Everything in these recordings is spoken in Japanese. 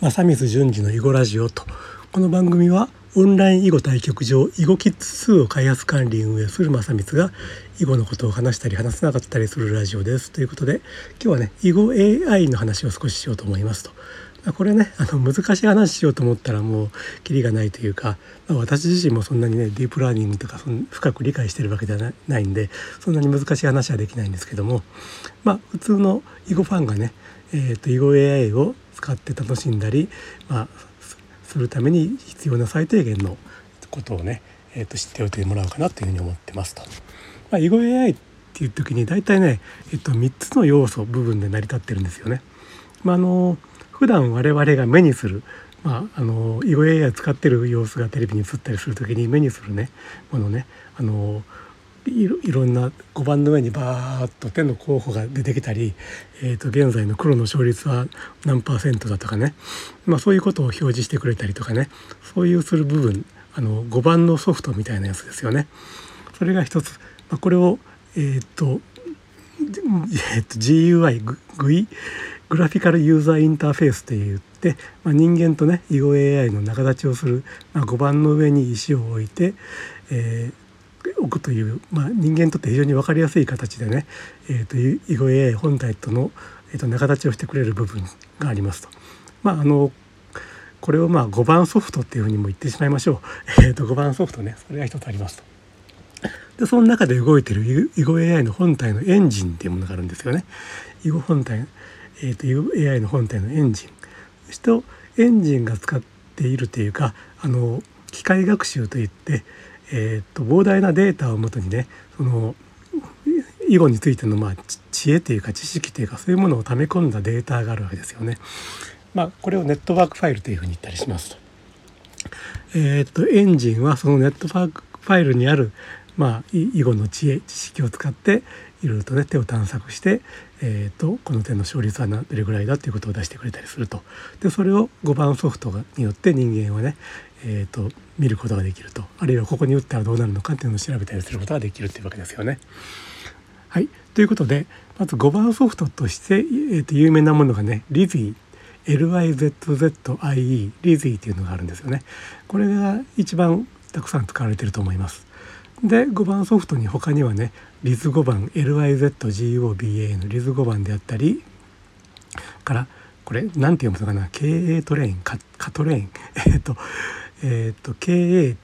正光淳二の囲碁ラジオと。この番組はオンライン囲碁対局場囲碁キッズ2を開発管理運営する正光が囲碁のことを話したり話せなかったりするラジオです。ということで今日はね囲碁 AI の話を少ししようと思いますと。これねあの難しい話しようと思ったらもうキリがないというか、まあ、私自身もそんなにねディープラーニングとかそ深く理解してるわけではないんでそんなに難しい話はできないんですけども。まあ普通の囲碁ファンがね、えーと囲碁 AI を使って楽しんだり、まあ、するために必要な最低限のことをね、えー、と知っておいてもらおうかなというふうに思ってますと。まあ、囲碁 AI っていう時に大体ね、えっと、3つの要素部分で成り立ってるんですよね。まあ、あの普段我々が目にするまあ、あの囲碁 AI を使ってる様子がテレビに映ったりする時に目にするねものねあのいろんな碁盤の上にバーッと手の候補が出てきたり、えー、と現在の黒の勝率は何パーセントだとかね、まあ、そういうことを表示してくれたりとかね。そういうする部分あの碁盤のソフトみたいなやつですよね。それが一つ、まあ、これを、えーとえー、と GUI グイ？グラフィカルユーザーインターフェースって言って、まあ、人間とね囲碁 AI の仲立ちをする、まあ、碁盤の上に石を置いて、えー置くという、まあ、人間にとって非常に分かりやすい形でね、えーと、囲碁 AI 本体との、えーと、仲立ちをしてくれる部分がありますと。まああのこれをまあ5番ソフトっていうふうにも言ってしまいましょう。えーと、5番ソフトねそれが一つありますと。でその中で動いてる囲碁 AI の本体のエンジンっていうものがあるんですよね。囲碁本体、えー、と囲碁 AI の本体のエンジン。そしてエンジンが使っているというかあの機械学習といってえーと、膨大なデータをもとにねその囲碁についてのまあ知恵というか知識というかそういうものを溜め込んだデータがあるわけですよね。まあ、これをネットワークファイルというふうに言ったりしますと。え、ー、とエンジンはそのネットワークファイルにある、まあ、囲碁の知恵知識を使っていろいろとね手を探索して、えーと、この手の勝率はどれぐらいだっていうことを出してくれたりすると。でそれを5番ソフトによって人間はねえーと、見ることができるとあるいはここに打ったらどうなるのかっていうのを調べたりすることができるっていうわけですよね。はいということでまず5番ソフトとして、えーと、有名なものがねリズィ LIZZIE リズィっていうのがあるんですよね。これが一番たくさん使われてると思います。で碁盤ソフトに他にはねリズ5番 LIZGOBA のリズ5番であったりからこれ何て読むのかな？ KA Train、KaTrain。えっとえっ、と KATRAIN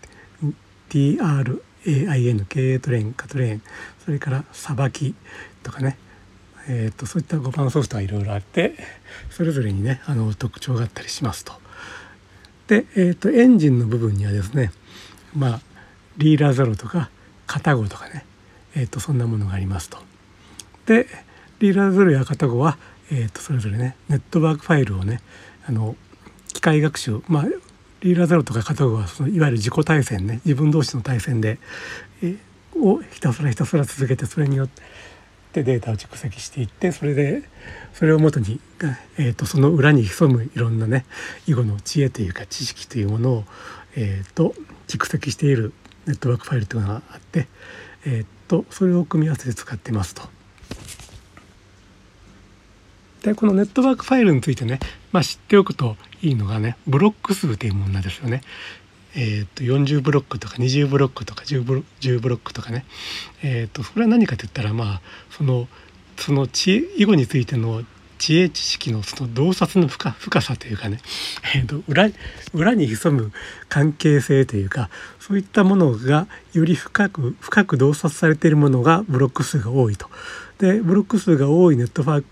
KA Train、KaTrain。それから Sabaki とかね。えーと、そういった碁盤ソフトはいろいろあってそれぞれにねあの特徴があったりしますと。で、えーと、エンジンの部分にはですねまあリーラーゼロとかカタゴとかね、えーと、そんなものがありますと。でリーラーゼロやカタゴは、えー、とそれぞれねネットワークファイルをねあの機械学習まあリーラーゼロとかカタゴはそのいわゆる自己対戦ね自分同士の対戦で、えをひたすらひたすら続けてそれによってデータを蓄積していってそれでそれをもとに、えーと、その裏に潜むいろんなね囲碁の知恵というか知識というものを、えーと、蓄積しているネットワークファイルというのがあって、えーと、とそれを組み合わせて使ってますと。でこのネットワークファイルについてね、まあ、知っておくといいのがねブロック数というものなんですよね。えー、と40ブロックとか20ブロックとか10ブロ ,10 ブロックとかね、えー、とそれは何かといったらまあそのその知囲碁についての知恵知識のその洞察の深深さというかね、えー、と裏裏に潜む関係性というかそういったものがより深く深く洞察されているものがブロック数が多いと。でブロック数が多いネットワーク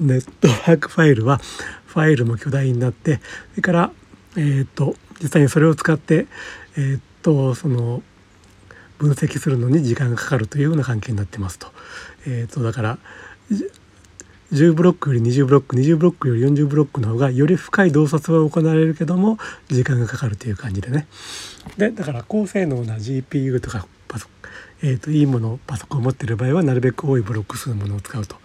ネットワークファイルはファイルも巨大になってそれからえ、ー、と実際にそれを使ってえ、ー、とその分析するのに時間がかかるというような関係になってますと。え、ー、とだから10ブロックより20ブロック20ブロックより40ブロックの方がより深い洞察は行われるけども時間がかかるという感じでね。でだから高性能な GPU とかパソ、えーと、いいものパソコンを持ってる場合はなるべく多いブロック数のものを使うと。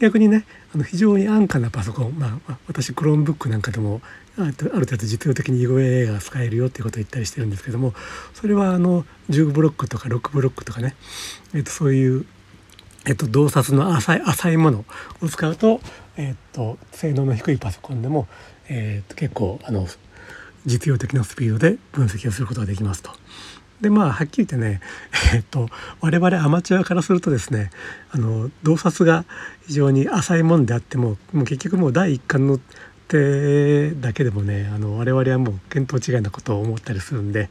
逆にねあの非常に安価なパソコン、まあ、私クロームブックなんかでもある程度実用的に囲碁 AI が使えるよっていうことを言ったりしてるんですけどもそれはあの10ブロックとか6ブロックとかね、えー、とそういうえっと、洞察の浅い浅いものを使うと,、えっと性能の低いパソコンでも、えっと、結構あの実用的なスピードで分析をすることができますと。でまあはっきり言ってね、えっと、我々アマチュアからするとですねあの洞察が非常に浅いもんであってももう結局もう第一巻の手だけでもねあの我々はもう見当違いなことを思ったりするんで、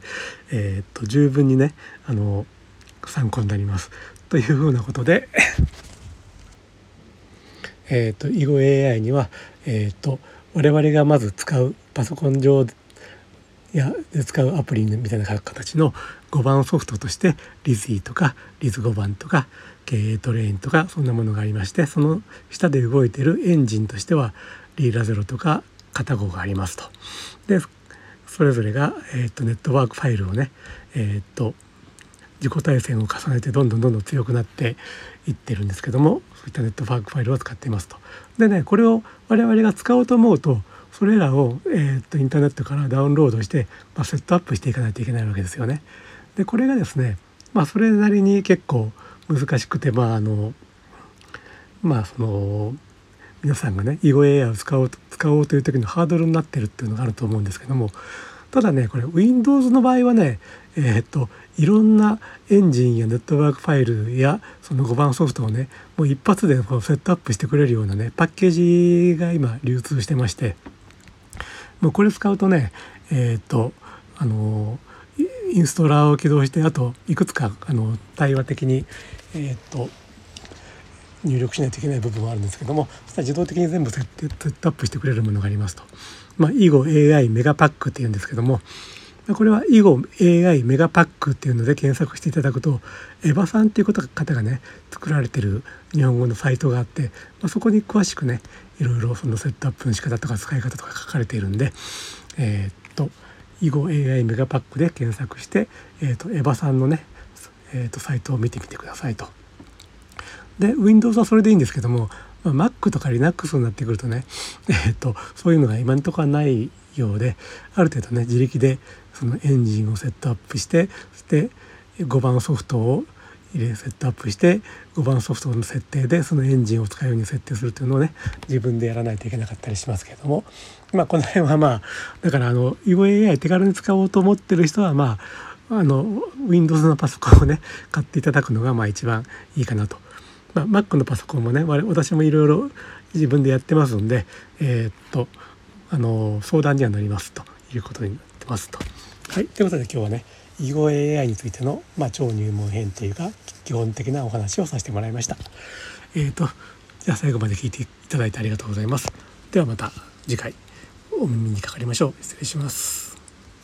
えっと十分にねあの参考になります。というふうなことで えっと囲碁 AI には、えっと我々がまず使うパソコン上やで使うアプリみたいな形の5番ソフトとしてリズイとかリズ5番とか経営トレインとかそんなものがありましてその下で動いてるエンジンとしてはリーラゼロとかカタゴがありますと。でそれぞれが、えーと、ネットワークファイルをね、えーと、自己対戦を重ねてどんどんどんどん強くなっていってるんですけどもそういったネットワークファイルを使っていますと。でねこれを我々が使おうと思うとそれらを、えー、っとインターネットからダウンロードして、まあ、セットアップしていかないといけないわけですよね。でこれがですね、まあ、それなりに結構難しくてまああのまあその皆さんがね囲碁 AI を使おう使おうという時のハードルになってるっていうのがあると思うんですけどもただねこれ Windows の場合はねえー、っといろんなエンジンやネットワークファイルやその5番ソフトをねもう一発でこうセットアップしてくれるようなねパッケージが今流通してましてもうこれ使うとねえっ、とあのインストーラーを起動してあといくつかあの対話的にえっ、と入力しないといけない部分はあるんですけどもそしたら自動的に全部セットアップしてくれるものがありますと。まあ、囲碁 AI メガパックっていうんですけどもこれは囲碁 AI メガパックっていうので検索していただくとエヴァさんっていう方がね作られてる日本語のサイトがあって、まあ、そこに詳しくねいろいろそのセットアップの仕方とか使い方とか書かれているんでえー、っと囲碁 AI メガパックで検索して、えー、っとエヴァさんのね、えー、っとサイトを見てみてくださいと。で Windows はそれでいいんですけども、まあ、Mac とか Linux になってくるとね、え、っとそういうのが今のところはないようである程度ね自力でそのエンジンをセットアップしてそして碁盤ソフトを入れセットアップして5番ソフトの設定でそのエンジンを使うように設定するというのをね自分でやらないといけなかったりしますけれどもまあこの辺はまあだからあの EvoAI 手軽に使おうと思ってる人はまああの Windows のパソコンをね買っていただくのがまあ一番いいかなと。まあ、Mac のパソコンもね私もいろいろ自分でやってますんでえー、っとあの相談にはなりますということになってますと。はい、ということで今日はね囲碁 AI についての、まあ、超入門編というか基本的なお話をさせてもらいました。えーと、じゃあ最後まで聞いていただいてありがとうございます。ではまた次回お耳にかかりましょう。失礼します。